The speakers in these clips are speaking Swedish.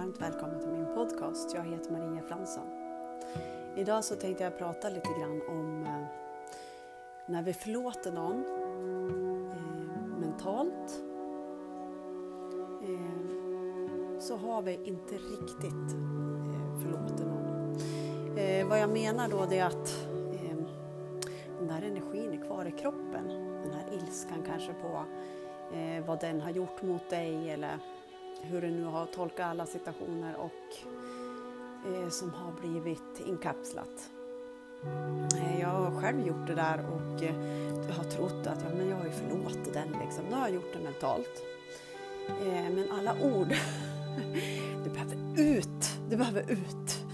varmt välkommen till min podcast. Jag heter Maria Fransson. Idag så tänkte jag prata lite grann om eh, när vi förlåter någon eh, mentalt eh, så har vi inte riktigt eh, förlåtit någon. Eh, vad jag menar då det är att eh, den där energin är kvar i kroppen. Den här ilskan kanske på vad den har gjort mot dig eller hur du nu har tolkat alla situationer och eh, som har blivit inkapslat. Eh, jag har själv gjort det där och eh, har trott att ja, men jag har ju förlåtit den. Liksom. Nu har jag gjort det mentalt. Eh, men alla ord, det behöver ut. Det behöver ut.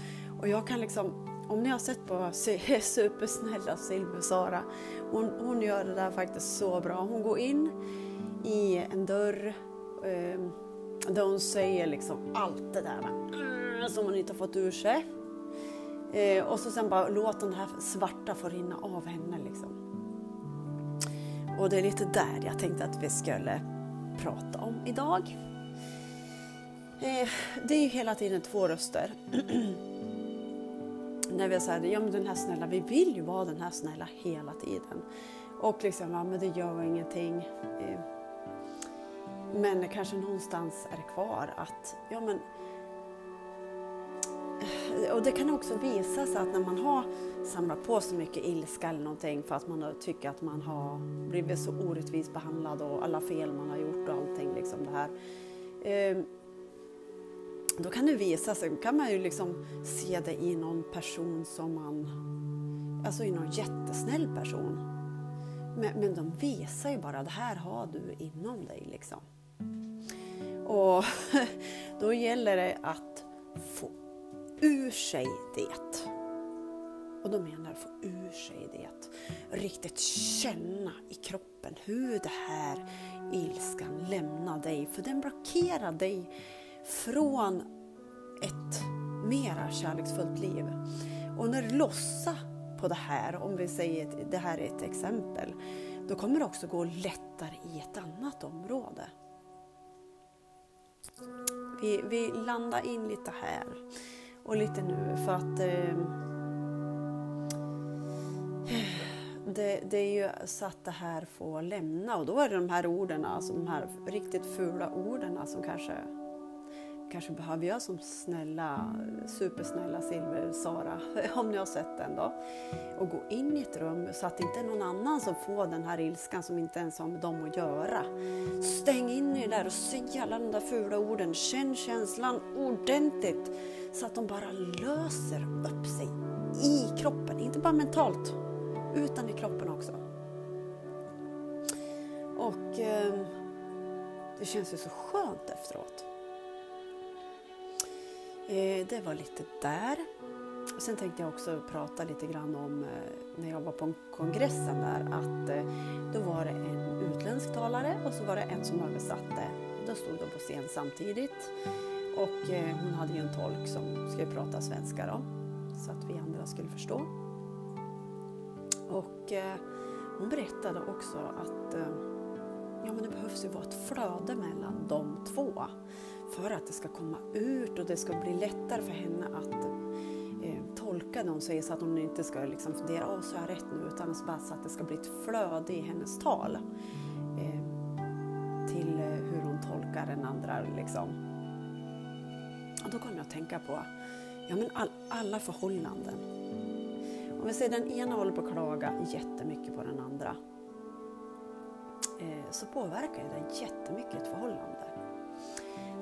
Och jag kan liksom, om ni har sett på supersnälla Silver-Sara, hon, hon gör det där faktiskt så bra. Hon går in i en dörr eh, där hon säger liksom allt det där mm, som hon inte har fått ur sig. Eh, och så sen bara låt den här svarta få rinna av henne. Liksom. Och det är lite där jag tänkte att vi skulle prata om idag. Eh, det är ju hela tiden två röster. När vi säger ja men den här snälla, vi vill ju vara den här snälla hela tiden. Och liksom, ja men det gör ingenting. Eh, men kanske någonstans är det kvar att, ja men och det kan också visa sig att när man har samlat på så mycket ilska eller någonting för att man tycker att man har blivit så orättvist behandlad och alla fel man har gjort och allting liksom det här. Ehm, då kan det visa sig, kan man ju liksom se det i någon person som man, alltså i någon jättesnäll person. Men, men de visar ju bara, det här har du inom dig liksom. Och då gäller det att få ur sig det. Och då menar jag få ur sig det. Riktigt känna i kroppen hur det här ilskan lämnar dig. För den blockerar dig från ett mera kärleksfullt liv. Och när du lossar på det här, om vi säger att det här är ett exempel, då kommer det också gå lättare i ett annat område. Vi, vi landar in lite här och lite nu för att eh, det, det, är ju så att det här får lämna och då är det de här orden, alltså de här riktigt fula orden som kanske kanske behöver jag som snälla, supersnälla Silver-Sara, om ni har sett den då, och gå in i ett rum så att det inte är någon annan som får den här ilskan som inte ens har med dem att göra. Stäng in er där och säg alla de där fula orden, känn känslan ordentligt så att de bara löser upp sig i kroppen, inte bara mentalt, utan i kroppen också. Och eh, det känns ju så skönt efteråt. Eh, det var lite där. Sen tänkte jag också prata lite grann om eh, när jag var på kongressen där att eh, då var det en utländsk talare och så var det en som översatte. Då stod de på scen samtidigt och hon hade ju en tolk som skulle prata svenska då så att vi andra skulle förstå. Och hon berättade också att ja, men det behövs ju vara ett flöde mellan de två för att det ska komma ut och det ska bli lättare för henne att eh, tolka det hon säger så att hon inte ska liksom fundera, åh så är jag rätt nu, utan bara så att det ska bli ett flöde i hennes tal eh, till eh, hur hon tolkar den andra. Liksom. Och då kommer jag att tänka på ja, men all, alla förhållanden. Om vi säger den ena håller på att klaga jättemycket på den andra eh, så påverkar det jättemycket.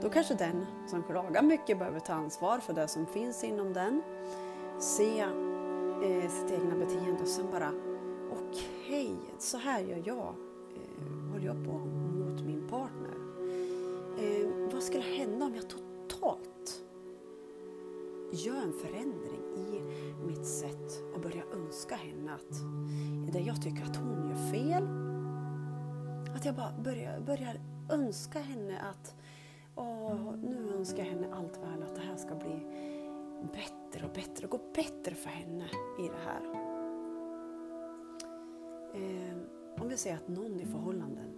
Då kanske den som klagar mycket behöver ta ansvar för det som finns inom den. Se eh, sitt egna beteende och sen bara okej, okay, så här gör jag. Eh, håller jag på mot min partner? Eh, vad skulle hända om jag totalt gör en förändring i mitt sätt och börjar önska henne att det jag tycker att hon gör fel, att jag bara börjar, börjar önska henne att Åh, nu önskar jag henne allt väl, att det här ska bli bättre och bättre och gå bättre för henne i det här. Eh, om vi säger att någon i förhållanden,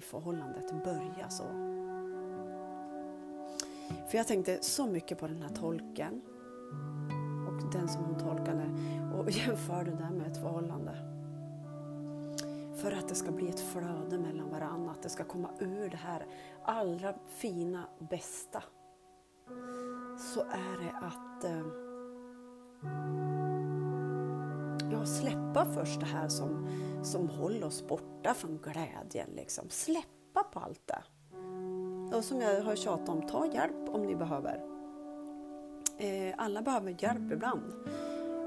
förhållandet börjar så. För jag tänkte så mycket på den här tolken och den som hon tolkade och jämförde det med ett förhållande. För att det ska bli ett flöde mellan varandra, att det ska komma ur det här allra fina, bästa. Så är det att eh, ja, släppa först det här som, som håller oss borta från glädjen. Liksom. Släppa på allt det. Och som jag har tjatat om, ta hjälp om ni behöver. Eh, alla behöver hjälp ibland.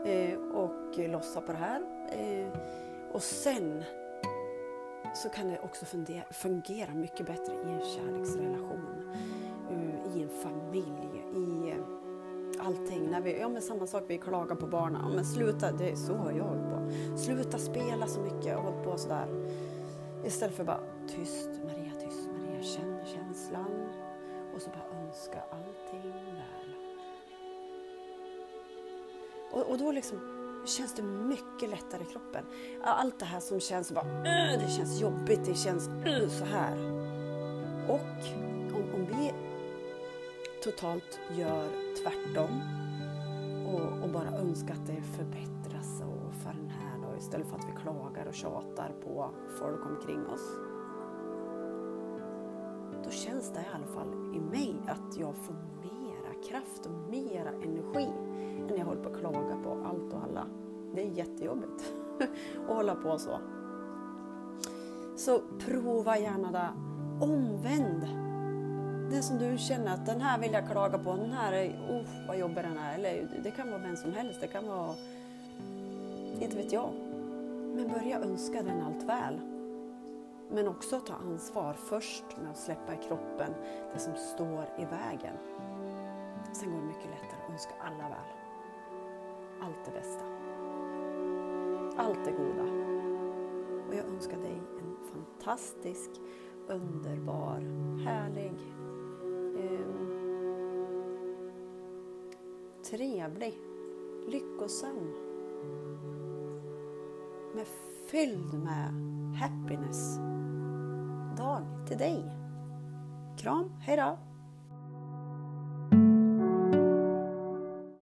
Eh, och lossa på det här. Eh, och sen så kan det också fungera, fungera mycket bättre i en kärleksrelation, eh, i en familj, i eh, allting. När vi, ja, men samma sak, vi klagar på barnen. Ja, men sluta, det, så har jag hållit på. Sluta spela så mycket och hållit på sådär. Istället för bara tyst Maria, tyst Maria, känn känslan och så bara önska allting väl. Och, och då liksom känns det mycket lättare i kroppen. Allt det här som känns bara, uh, det känns jobbigt, det känns uh, så här. Och om, om vi totalt gör tvärtom och, och, bara önskar att det förbättras och för den här då, istället för att vi klagar och tjatar på folk omkring oss. Då känns det i alla fall i mig att jag får mera kraft och mera energi än jag håller på att klaga på allt och alla. Det är jättejobbigt att hålla på så. Så prova gärna det. Omvänd. Det som du känner att den här vill jag klaga på, den här är, oh, vad jobbig den är. Eller det kan vara vem som helst, det kan vara, inte vet jag. Men börja önska den allt väl. Men också ta ansvar först med att släppa i kroppen det som står i vägen. Sen går det mycket lättare att önska alla väl. Allt det bästa. Allt det goda. Och jag önskar dig en fantastisk, underbar, härlig, eh, trevlig, lyckosam, med fylld med happiness dag till dig. Kram, hejdå!